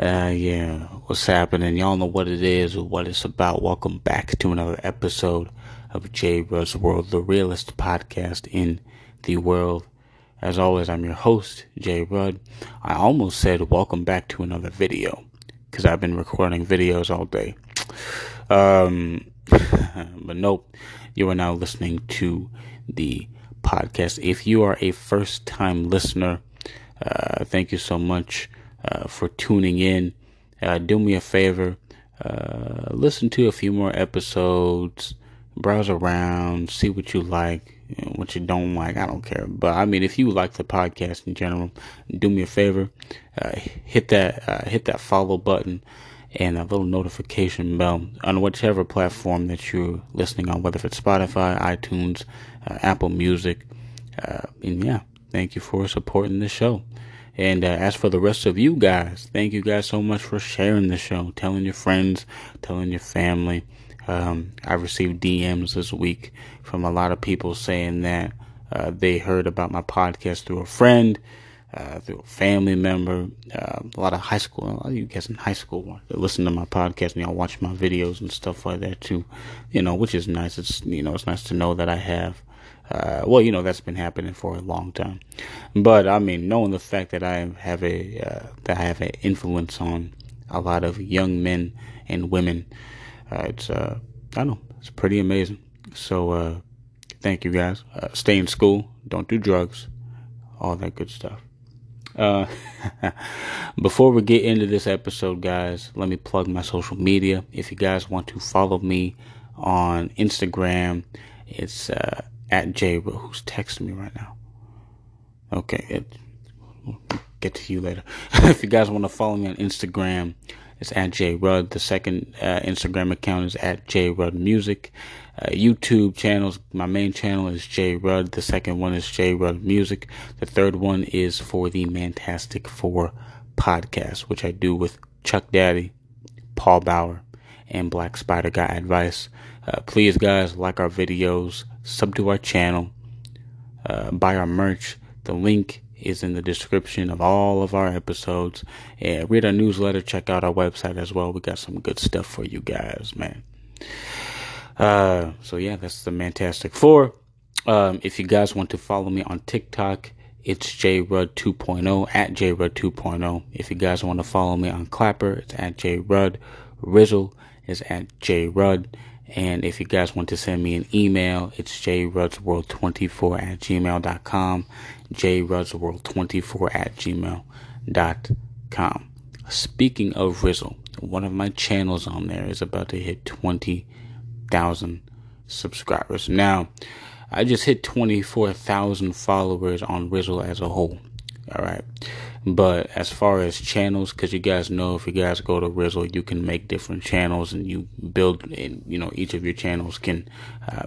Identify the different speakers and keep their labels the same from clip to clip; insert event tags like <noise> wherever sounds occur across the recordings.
Speaker 1: Uh, yeah, what's happening? Y'all know what it is or what it's about. Welcome back to another episode of J Rudd's World, the realest podcast in the world. As always, I'm your host, J Rudd. I almost said welcome back to another video because I've been recording videos all day. Um, <laughs> but nope, you are now listening to the podcast. If you are a first time listener, uh, thank you so much uh, for tuning in. Uh, do me a favor, uh, listen to a few more episodes, browse around, see what you like, what you don't like. I don't care. But I mean, if you like the podcast in general, do me a favor, uh, hit that uh, hit that follow button and a little notification bell on whichever platform that you're listening on, whether it's Spotify, iTunes, uh, Apple Music. And yeah, thank you for supporting the show. And uh, as for the rest of you guys, thank you guys so much for sharing the show, telling your friends, telling your family. Um, I received DMs this week from a lot of people saying that uh, they heard about my podcast through a friend, uh, through a family member, uh, a lot of high school, a lot of you guys in high school listen to my podcast and y'all watch my videos and stuff like that too, you know, which is nice. It's, you know, it's nice to know that I have uh, well, you know that's been happening for a long time, but I mean, knowing the fact that I have a uh, that I have an influence on a lot of young men and women, uh, it's uh, I don't know, it's pretty amazing. So uh, thank you guys. Uh, stay in school, don't do drugs, all that good stuff. <laughs> Before we get into this episode, guys, let me plug my social media. If you guys want to follow me on Instagram, it's at J who's texting me right now. Okay, it, get to you later. <laughs> if you guys want to follow me on Instagram, it's at J Rudd. The second uh, Instagram account is at J Rudd Music. Uh, YouTube channels. My main channel is J Rudd. The second one is J Rudd Music. The third one is for the Mantastic Four podcast, which I do with Chuck Daddy, Paul Bauer, and Black Spider Guy Advice. Uh, please, guys, like our videos, sub to our channel, uh, buy our merch. The link is in the description of all of our episodes. And read our newsletter. Check out our website as well. We got some good stuff for you guys, man. Uh, so yeah, that's the Fantastic Four. Um, if you guys want to follow me on TikTok, it's JRud 2.0 at JRud 2.0. If you guys want to follow me on Clapper, it's at JRud. Rizzle is at JRud. And if you guys want to send me an email, it's jrudsworld24 at gmail.com. jrudsworld24 at gmail.com. Speaking of Rizzle, one of my channels on there is about to hit 20,000 subscribers. Now, I just hit 24,000 followers on Rizzle as a whole. All right. But as far as channels, because you guys know, if you guys go to Rizzle, you can make different channels and you build, and you know, each of your channels can uh,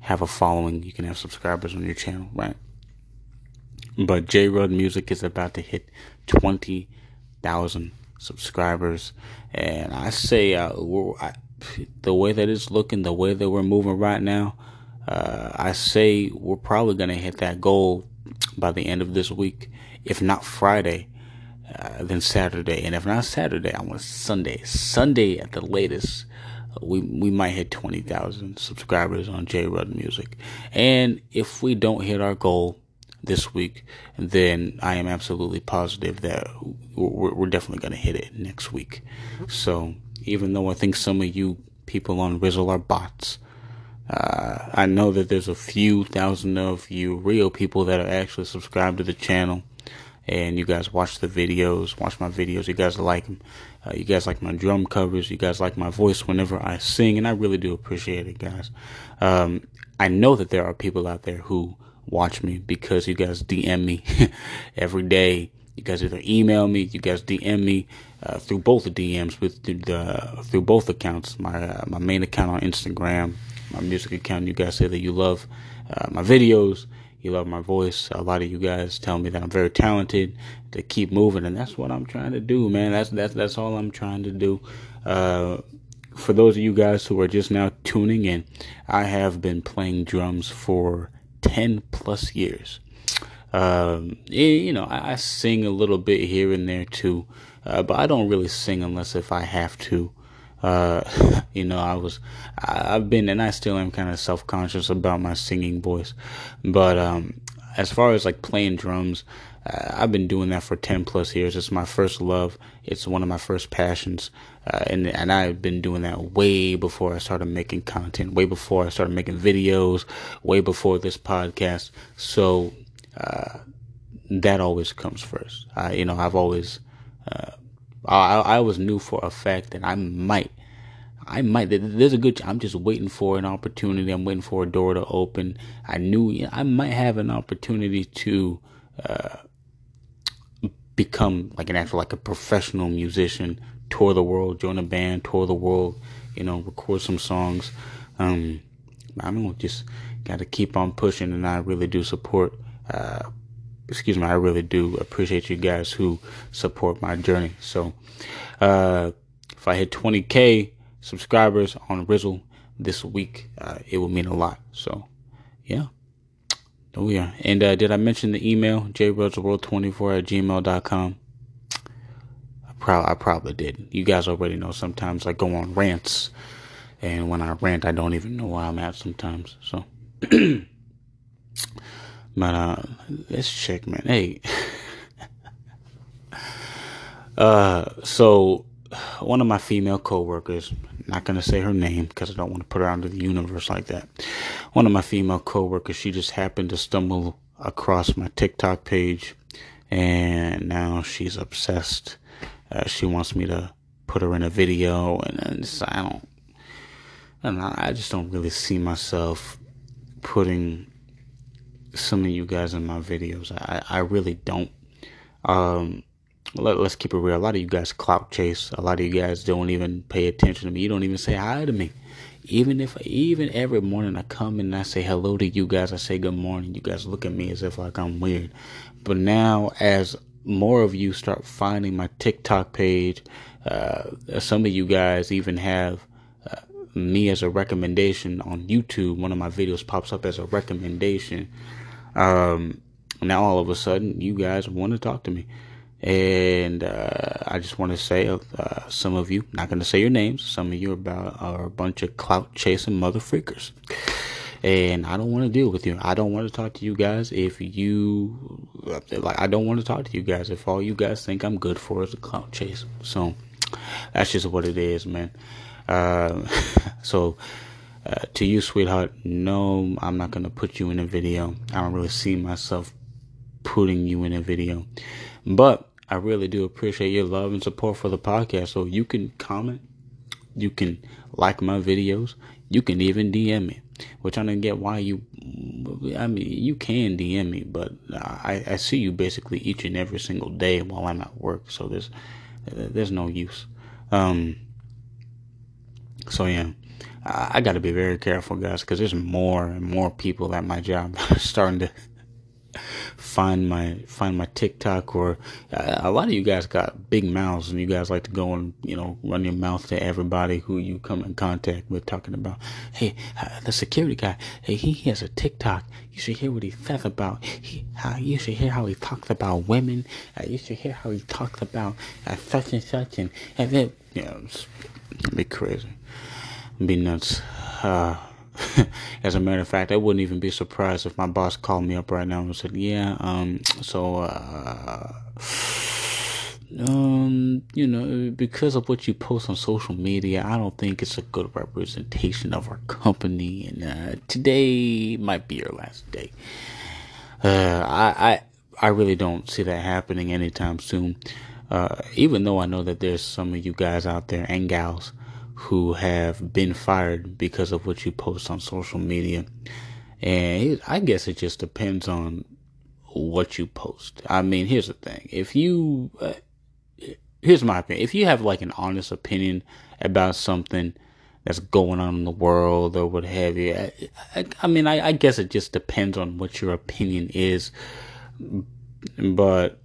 Speaker 1: have a following. You can have subscribers on your channel, right? But J Rudd Music is about to hit 20,000 subscribers. And I say, uh, I, the way that it's looking, the way that we're moving right now, uh, I say we're probably going to hit that goal by the end of this week. If not Friday, uh, then Saturday. And if not Saturday, I want Sunday. Sunday at the latest. We we might hit twenty thousand subscribers on J Rudd Music, and if we don't hit our goal this week, then I am absolutely positive that we're, we're definitely going to hit it next week. So even though I think some of you people on Rizzle are bots, uh, I know that there's a few thousand of you real people that are actually subscribed to the channel, and you guys watch the videos, watch my videos. You guys like them. Uh, you guys like my drum covers. You guys like my voice whenever I sing, and I really do appreciate it, guys. Um, I know that there are people out there who watch me because you guys DM me <laughs> every day. You guys either email me, you guys DM me uh, through both the DMs with the, through both accounts. My uh, my main account on Instagram my music account. You guys say that you love uh, my videos, you love my voice. A lot of you guys tell me that I'm very talented to keep moving, and that's what I'm trying to do, man. That's that's that's all I'm trying to do. Uh, for those of you guys who are just now tuning in, I have been playing drums for 10 plus years. Um, you know, I, I, sing a little bit here and there too, uh, but I don't really sing unless if I have to. Uh, <laughs> you know, I was, I, have been, and I still am kind of self conscious about my singing voice. But um, as far as like playing drums, uh, I've been doing that for 10 plus years. It's my first love. It's one of my first passions. Uh, and, and I've been doing that way before I started making content, way before I started making videos, way before this podcast. So, uh, that always comes first. I, you know, I've always, uh, I, I always knew for a fact that I might, I might, there's a good, I'm just waiting for an opportunity. I'm waiting for a door to open. I knew you know, I might have an opportunity to, uh, become like an actual, like a professional musician, tour the world, join a band, tour the world, you know, record some songs. Um, I don't know, just got to keep on pushing, and I really do support. Uh, excuse me, I really do appreciate you guys who support my journey. So, uh, if I hit 20k subscribers on Rizzle this week, uh, it will mean a lot. So, yeah. Oh yeah. And uh, did I mention the email jrudsworld24 at gmail.com? I, pro- I probably did. You guys already know sometimes I go on rants. And when I rant, I don't even know where I'm at sometimes. So, <clears throat> but uh, let's check, man. Hey, <laughs> uh, so one of my female coworkers, not gonna say her name because I don't want to put her out into the universe like that. One of my female coworkers, she just happened to stumble across my TikTok page, and now she's obsessed. Uh, she wants me to put her in a video, and, and I don't, I don't know, I just don't really see myself putting some of you guys in my videos. I, I really don't. Um, let, us keep it real. A lot of you guys clout chase. A lot of you guys don't even pay attention to me. You don't even say hi to me. Even if, even every morning I come and I say hello to you guys, I say good morning. You guys look at me as if like I'm weird. But now, as more of you start finding my TikTok page, uh, some of you guys even have uh, me as a recommendation on YouTube. One of my videos pops up as a recommendation. Um, now all of a sudden, you guys want to talk to me. And uh, I just want to say, uh, some of you, not going to say your names, some of you are about are a bunch of clout chasing mother freakers, and I don't want to deal with you. I don't want to talk to you guys if you like. I don't want to talk to you guys if all you guys think I'm good for is a clout chase. So that's just what it is, man. Uh, <laughs> so. Uh, to you, sweetheart, no, I'm not gonna put you in a video. I don't really see myself putting you in a video. But I really do appreciate your love and support for the podcast. So you can comment, you can like my videos, you can even DM me. Which I don't get why you. I mean, you can DM me, but I, I see you basically each and every single day while I'm at work. So there's there's no use. Um. So yeah, I, got to be very careful, guys, because there's more and more people at my job <laughs> starting to find my find my TikTok or uh, a lot of you guys got big mouths and you guys like to go and you know run your mouth to everybody who you come in contact with talking about hey uh, the security guy hey he has a TikTok. You should hear what he says about he how you should hear how he talks about women. Uh, you should hear how he talks about uh, such and such and and then you know it's, be crazy be nuts uh <laughs> As a matter of fact, I wouldn't even be surprised if my boss called me up right now and said, "Yeah, um, so, uh, um, you know, because of what you post on social media, I don't think it's a good representation of our company, and uh, today might be your last day." Uh, I, I, I really don't see that happening anytime soon. Uh, even though I know that there's some of you guys out there and gals who have been fired because of what you post on social media. And I guess it just depends on what you post. I mean, here's the thing. If you, uh, here's my opinion. If you have like an honest opinion about something that's going on in the world or what have you, I, I, I mean, I, I guess it just depends on what your opinion is. But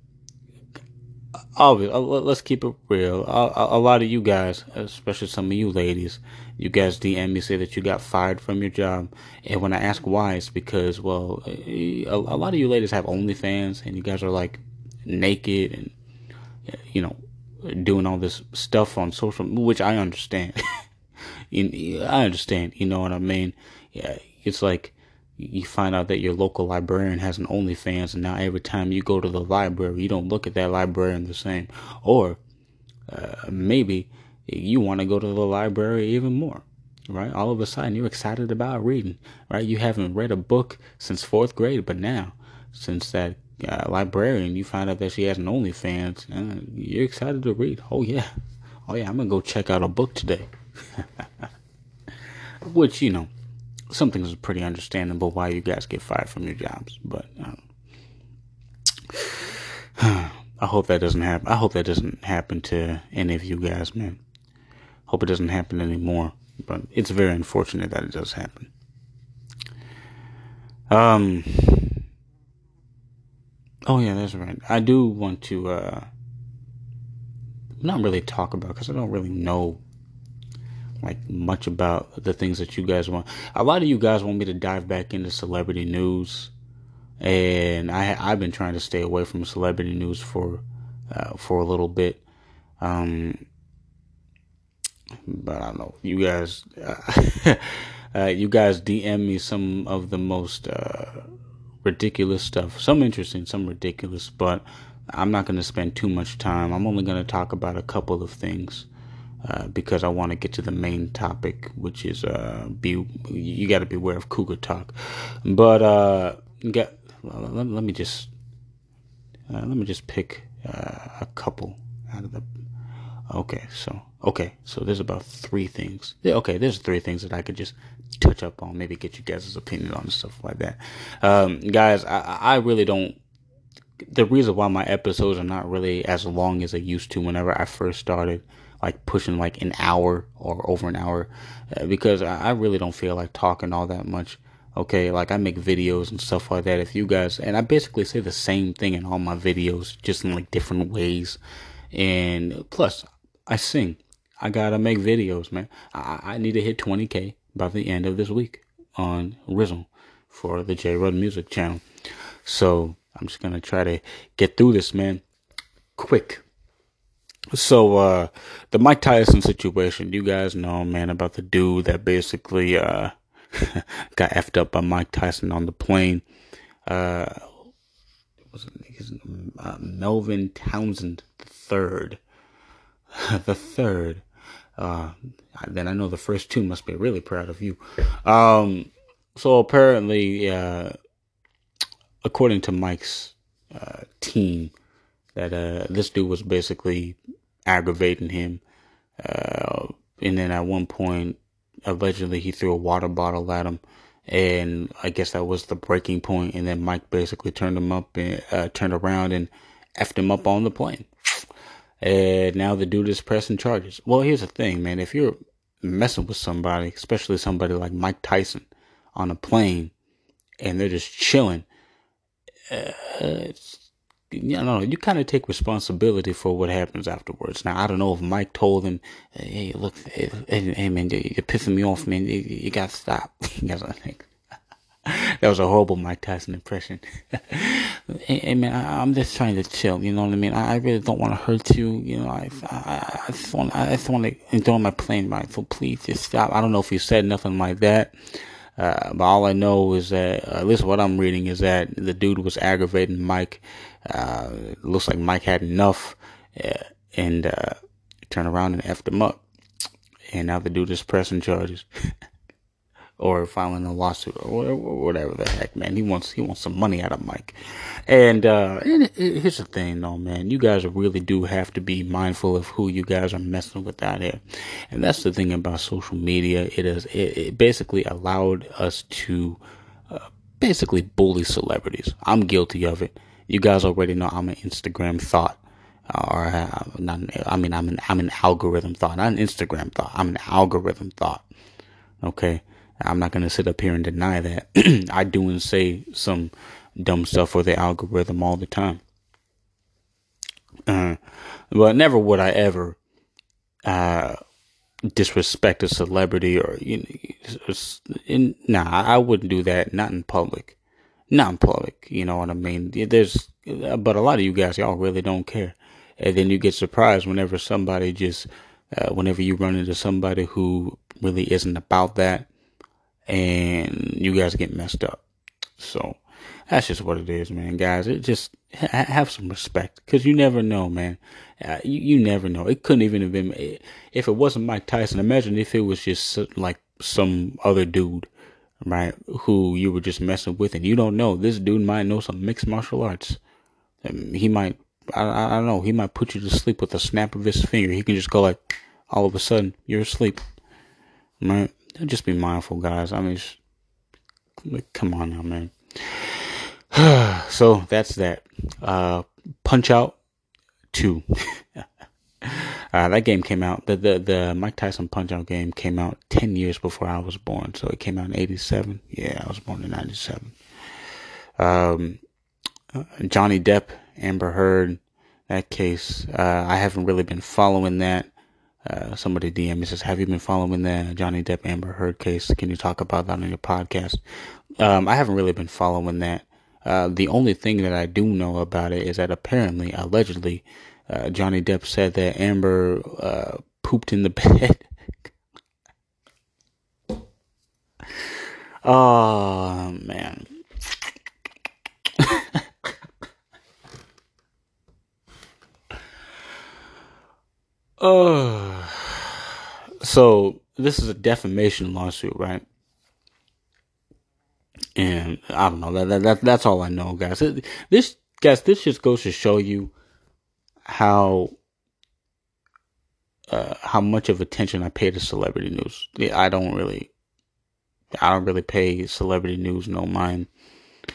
Speaker 1: obvious. Let's keep it real. A, a, lot of you guys, especially some of you ladies, you guys DM me say that you got fired from your job, and when I ask why, it's because well, a, a lot of you ladies have OnlyFans, and you guys are like naked and you know doing all this stuff on social, which I understand. <laughs> I understand. You know what I mean? Yeah, it's like you find out that your local librarian has an OnlyFans, and now every time you go to the library, you don't look at that librarian the same. Or uh, maybe you want to go to the library even more, right? All of a sudden, you're excited about reading, right? You haven't read a book since fourth grade, but now, since that uh, librarian, you find out that she has an OnlyFans, and you're excited to read. Oh yeah, oh yeah, I'm gonna go check out a book today. <laughs> Which you know some things pretty understandable why you guys get fired from your jobs, but um, <sighs> I hope that doesn't happen. I hope that doesn't happen to any of you guys, man. Hope it doesn't happen anymore, but it's very unfortunate that it does happen. Um. Oh yeah, that's right. I do want to uh, not really talk about because I don't really know like much about the things that you guys want. A lot of you guys want me to dive back into celebrity news, and I I've been trying to stay away from celebrity news for uh, for a little bit. Um, but I don't know. You guys, uh, <laughs> uh, you guys DM me some of the most uh, ridiculous stuff. Some interesting, some ridiculous, but I'm not going to spend too much time. I'm only going to talk about a couple of things. Uh, because I want to get to the main topic, which is uh, be you got to beware of Cougar Tok. But uh, let, let me just uh, let me just pick uh, a couple out of the. Okay, so okay, so there's about three things. Okay, there's three things that I could just touch up on, maybe get you guys' opinion on stuff like that. Um, guys, I, I really don't the reason why my episodes are not really as long as they used to whenever I first started like pushing like an hour or over an hour uh, because I, really don't feel like talking all that much. Okay, like I make videos and stuff like that. If you guys, and I basically say the same thing in all my videos, just in like different ways. And plus, I sing. I gotta make videos, man. I, I need to hit 20k by the end of this week on Rizzle for the J Rud Music channel. So I'm just gonna try to get through this, man, quick. So uh the Mike Tyson situation, you guys know, man, about the dude that basically uh <laughs> got effed up by Mike Tyson on the plane. Uh was his uh, Melvin Townsend the third. <laughs> the third. Uh then I know the first two must be really proud of you. Um so apparently uh according to Mike's uh, team that uh, this dude was basically aggravating him. Uh, and then at one point, allegedly, he threw a water bottle at him. And I guess that was the breaking point. And then Mike basically turned him up and uh, turned around and effed him up on the plane. And now the dude is pressing charges. Well, here's the thing, man. If you're messing with somebody, especially somebody like Mike Tyson on a plane, and they're just chilling, uh, you know, you kind of take responsibility for what happens afterwards. Now, I don't know if Mike told him, "Hey, look, hey, hey man, you're pissing me off, man. You, you got to stop." <laughs> <laughs> that was a horrible Mike Tyson impression. <laughs> hey, hey, man, I, am just trying to chill. You know what I mean? I, I really don't want to hurt you. You know, I, I, I just want, I just want to enjoy my plane ride. So please just stop. I don't know if you said nothing like that. Uh, but all I know is that, at least what I'm reading is that the dude was aggravating Mike. Uh, looks like Mike had enough, uh, and uh, turned around and effed him up. And now the dude is pressing charges. <laughs> or filing a lawsuit or whatever the heck, man. He wants he wants some money out of Mike. And, uh, and here's the thing, though, man. You guys really do have to be mindful of who you guys are messing with out here. And that's the thing about social media. It is it, it basically allowed us to uh, basically bully celebrities. I'm guilty of it. You guys already know I'm an Instagram thought. Or uh, not, I mean, I'm an I'm an algorithm thought, not an Instagram thought. I'm an algorithm thought. Okay, I'm not going to sit up here and deny that. <clears throat> I do and say some dumb stuff for the algorithm all the time. Uh, but never would I ever uh, disrespect a celebrity or you know, nah, I wouldn't do that. Not in public, not in public. You know what I mean? There's, but a lot of you guys, y'all really don't care, and then you get surprised whenever somebody just, uh, whenever you run into somebody who really isn't about that, and you guys get messed up. So that's just what it is, man, guys. It just have some respect because you never know, man. Uh, you, you never know. It couldn't even have been if it wasn't Mike Tyson. Imagine if it was just like some other dude, right? Who you were just messing with, and you don't know. This dude might know some mixed martial arts. And he might, I, I don't know. He might put you to sleep with a snap of his finger. He can just go like, all of a sudden, you're asleep, right? Just be mindful, guys. I mean, like, come on now, man. <sighs> so that's that. Uh, Punch Out Two. <laughs> uh, that game came out. The, the the Mike Tyson Punch Out game came out ten years before I was born. So it came out in '87. Yeah, I was born in '97. Um, Johnny Depp, Amber Heard, that case. Uh, I haven't really been following that. Uh, somebody DM me says, "Have you been following the Johnny Depp Amber Heard case? Can you talk about that on your podcast?" Um, I haven't really been following that. Uh, the only thing that I do know about it is that apparently, allegedly, uh, Johnny Depp said that Amber uh, pooped in the <laughs> bed. <laughs> oh man. Uh, so this is a defamation lawsuit, right? And I don't know that, that, that's all I know, guys. This guys, this just goes to show you how uh, how much of attention I pay to celebrity news. I don't really, I don't really pay celebrity news no mind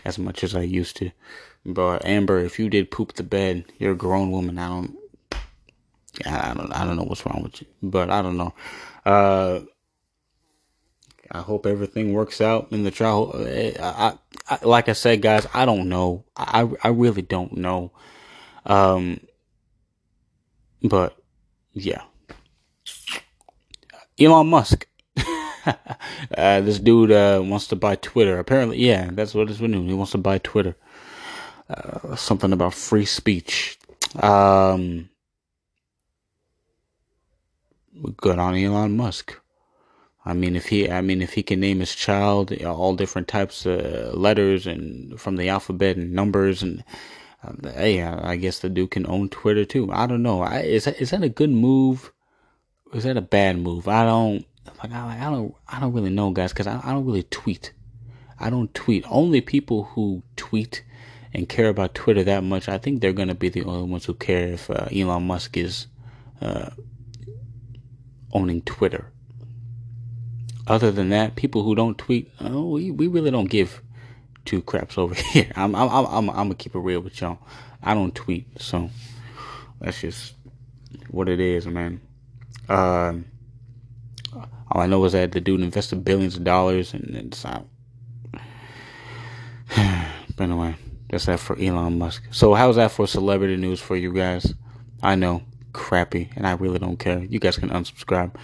Speaker 1: as much as I used to. But Amber, if you did poop the bed, you're a grown woman. I don't, I don't, I don't know what's wrong with you, but I don't know. Uh, I hope everything works out in the trial. I, I, I, like I said, guys, I don't know. I, I really don't know. Um, but yeah, Elon Musk. <laughs> uh, this dude uh, wants to buy Twitter. Apparently, yeah, that's what it's been doing. He wants to buy Twitter. Uh, something about free speech. Um, good on Elon Musk. I mean, if he, I mean, if he can name his child all different types of letters and from the alphabet and numbers and, uh, hey, I guess the dude can own Twitter too. I don't know. I, is that is that a good move? Is that a bad move? I don't like. I, I don't. I don't really know, guys, because I, I don't really tweet. I don't tweet. Only people who tweet and care about Twitter that much, I think they're gonna be the only ones who care if uh, Elon Musk is uh, owning Twitter other than that, people who don't tweet, oh, we, we really don't give two craps over <laughs> here. I'm I'm I'm I'm, I'm gonna keep it real with y'all. I don't tweet, so that's just what it is, man. Uh, all I know is that the dude invested billions of dollars, and it's out. <sighs> but anyway, that's that for Elon Musk. So how's that for celebrity news for you guys? I know, crappy, and I really don't care. You guys can unsubscribe.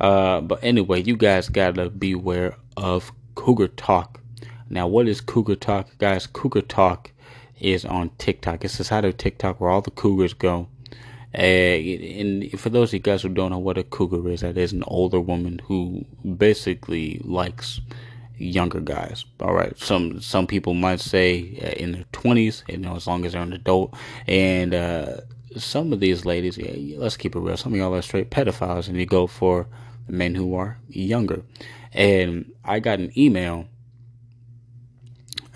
Speaker 1: Uh, but anyway, you guys gotta beware of Cougar Tok. Now, what is Cougar Tok, guys? Cougar Tok is on TikTok. It's the side of TikTok where all the cougars go. Uh, and for those of you guys who don't know what a cougar is, that is an older woman who basically likes younger guys. All right, some some people might say uh, in their twenties, you know, as long as they're an adult, and uh, some of these ladies, let's keep it real. Some of y'all are straight pedophiles, and you go for men who are younger. And I got an email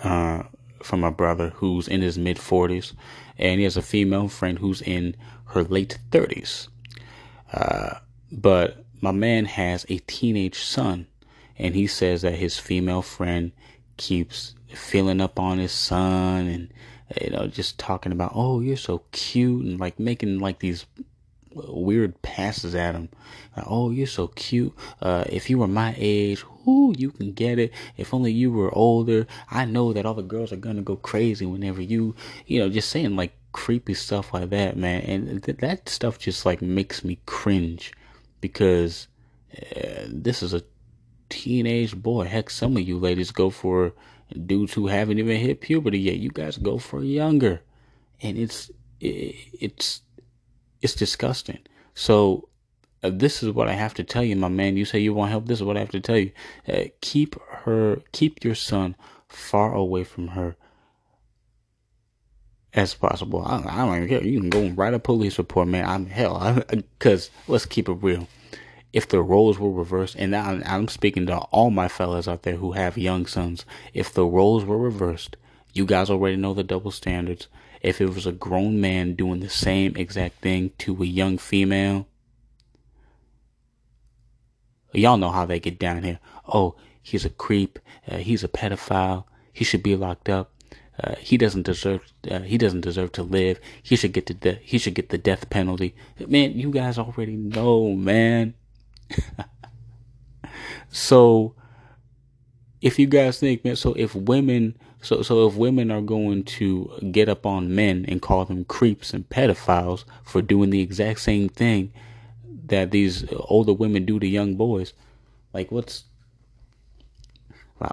Speaker 1: uh, from a brother who's in his mid 40s, and he has a female friend who's in her late 30s. Uh, but my man has a teenage son, and he says that his female friend keeps filling up on his son and you know just talking about oh you're so cute and like making like these weird passes at him. Like, oh, you're so cute. Uh, if you were my age, whoo, you can get it. If only you were older, I know that all the girls are gonna go crazy whenever you, you know, just saying like creepy stuff like that, man. And th- that stuff just like makes me cringe because uh, this is a teenage boy. Heck, some of you ladies go for dudes who haven't even hit puberty yet. You guys go for younger, and it's it's it's disgusting. So uh, this is what I have to tell you, my man. You say you want help. This is what I have to tell you. Uh, keep her, keep your son far away from her as possible. I, I don't even care. You can go and write a police report, man. I'm hell, <laughs> because let's keep it real. If the roles were reversed, and I'm, I'm speaking to all my fellas out there who have young sons, if the roles were reversed, you guys already know the double standards. If it was a grown man doing the same exact thing to a young female, y'all know how they get down here. Oh, he's a creep. Uh, he's a pedophile. He should be locked up. Uh, he doesn't deserve. Uh, he doesn't deserve to live. He should get the he should get the death penalty. Man, you guys already know, man. So, if you guys think, man, so if women, so so if women are going to get up on men and call them creeps and pedophiles for doing the exact same thing that these older women do to young boys, like what's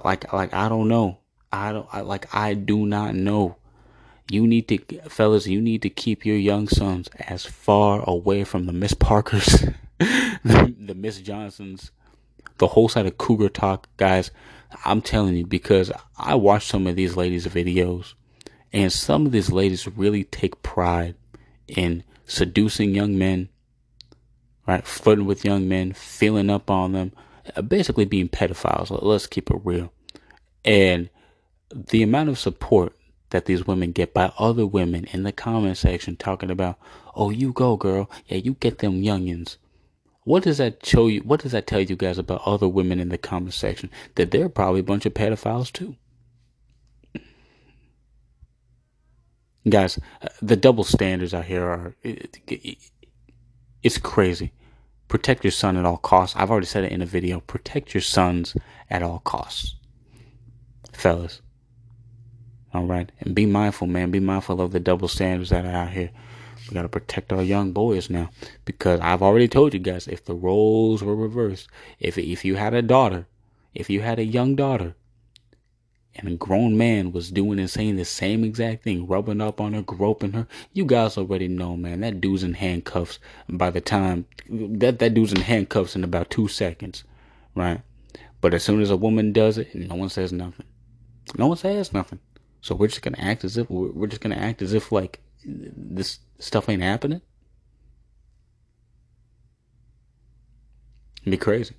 Speaker 1: like like I don't know. I don't I, like I do not know. You need to fellas, you need to keep your young sons as far away from the Miss Parkers, <laughs> the, Miss Johnsons, the whole side of Cougar Tok, guys. I'm telling you because I watched some of these ladies' videos, and some of these ladies really take pride in seducing young men, right? Flirting with young men, feeling up on them, uh, basically being pedophiles. Let's keep it real. And the amount of support that these women get by other women in the comment section talking about, oh, you go, girl. Yeah, you get them youngins. What does that show you? What does that tell you guys about other women in the comment section? That they're probably a bunch of pedophiles too. Guys, uh, the double standards out here are, it's crazy. Protect your son at all costs. I've already said it in a video. Protect your sons at all costs. Fellas, all right. And be mindful, man. Be mindful of the double standards that are out here. We got to protect our young boys now because I've already told you guys if the roles were reversed, if if you had a daughter, if you had a young daughter, and a grown man was doing and saying the same exact thing, rubbing up on her, groping her, you guys already know, man. That dude's in handcuffs by the time that that dude's in handcuffs in about two seconds, right? But as soon as a woman does it, no one says nothing. No one says nothing. So we're just gonna act as if we're just gonna act as if like this stuff ain't happening. It'd be crazy.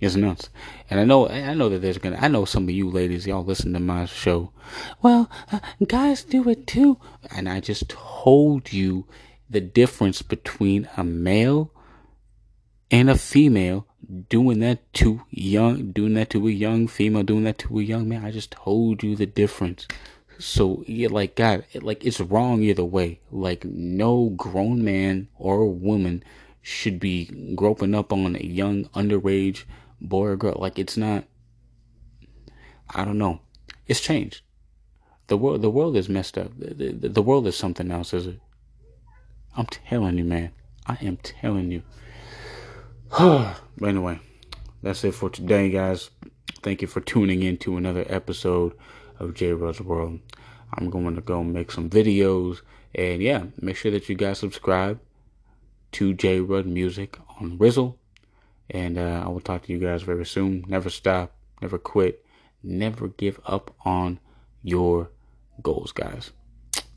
Speaker 1: It's nuts. And I know, I know that there's gonna, I know some of you ladies, y'all listen to my show. Well, uh, guys do it too. And I just told you the difference between a male and a female doing that to young, doing that to a young female, doing that to a young man. I just told you the difference. So yeah, like God, like it's wrong either way. Like no grown man or woman should be groping up on a young underage boy or girl. Like it's not. I don't know. It's changed. The world, the world is messed up. The, the, the world is something else, is it? I'm telling you, man. I am telling you. <sighs> but anyway, that's it for today, guys. Thank you for tuning in to another episode of J Rud's World. I'm going to go make some videos. And yeah, make sure that you guys subscribe to J Rud Music on Rizzle. And uh, I will talk to you guys very soon. Never stop, never quit, never give up on your goals, guys.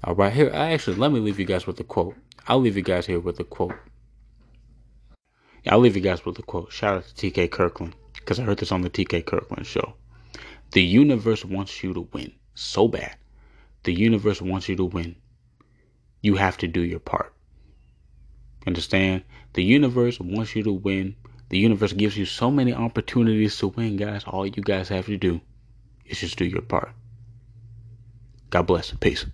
Speaker 1: All right, here, I actually, let me leave you guys with a quote. I'll leave you guys here with a quote. I'll leave you guys with a quote. Shout out to TK Kirkland because I heard this on the TK Kirkland show. The universe wants you to win so bad. The universe wants you to win. You have to do your part. Understand? The universe wants you to win. The universe gives you so many opportunities to win, guys. All you guys have to do is just do your part. God bless. Peace.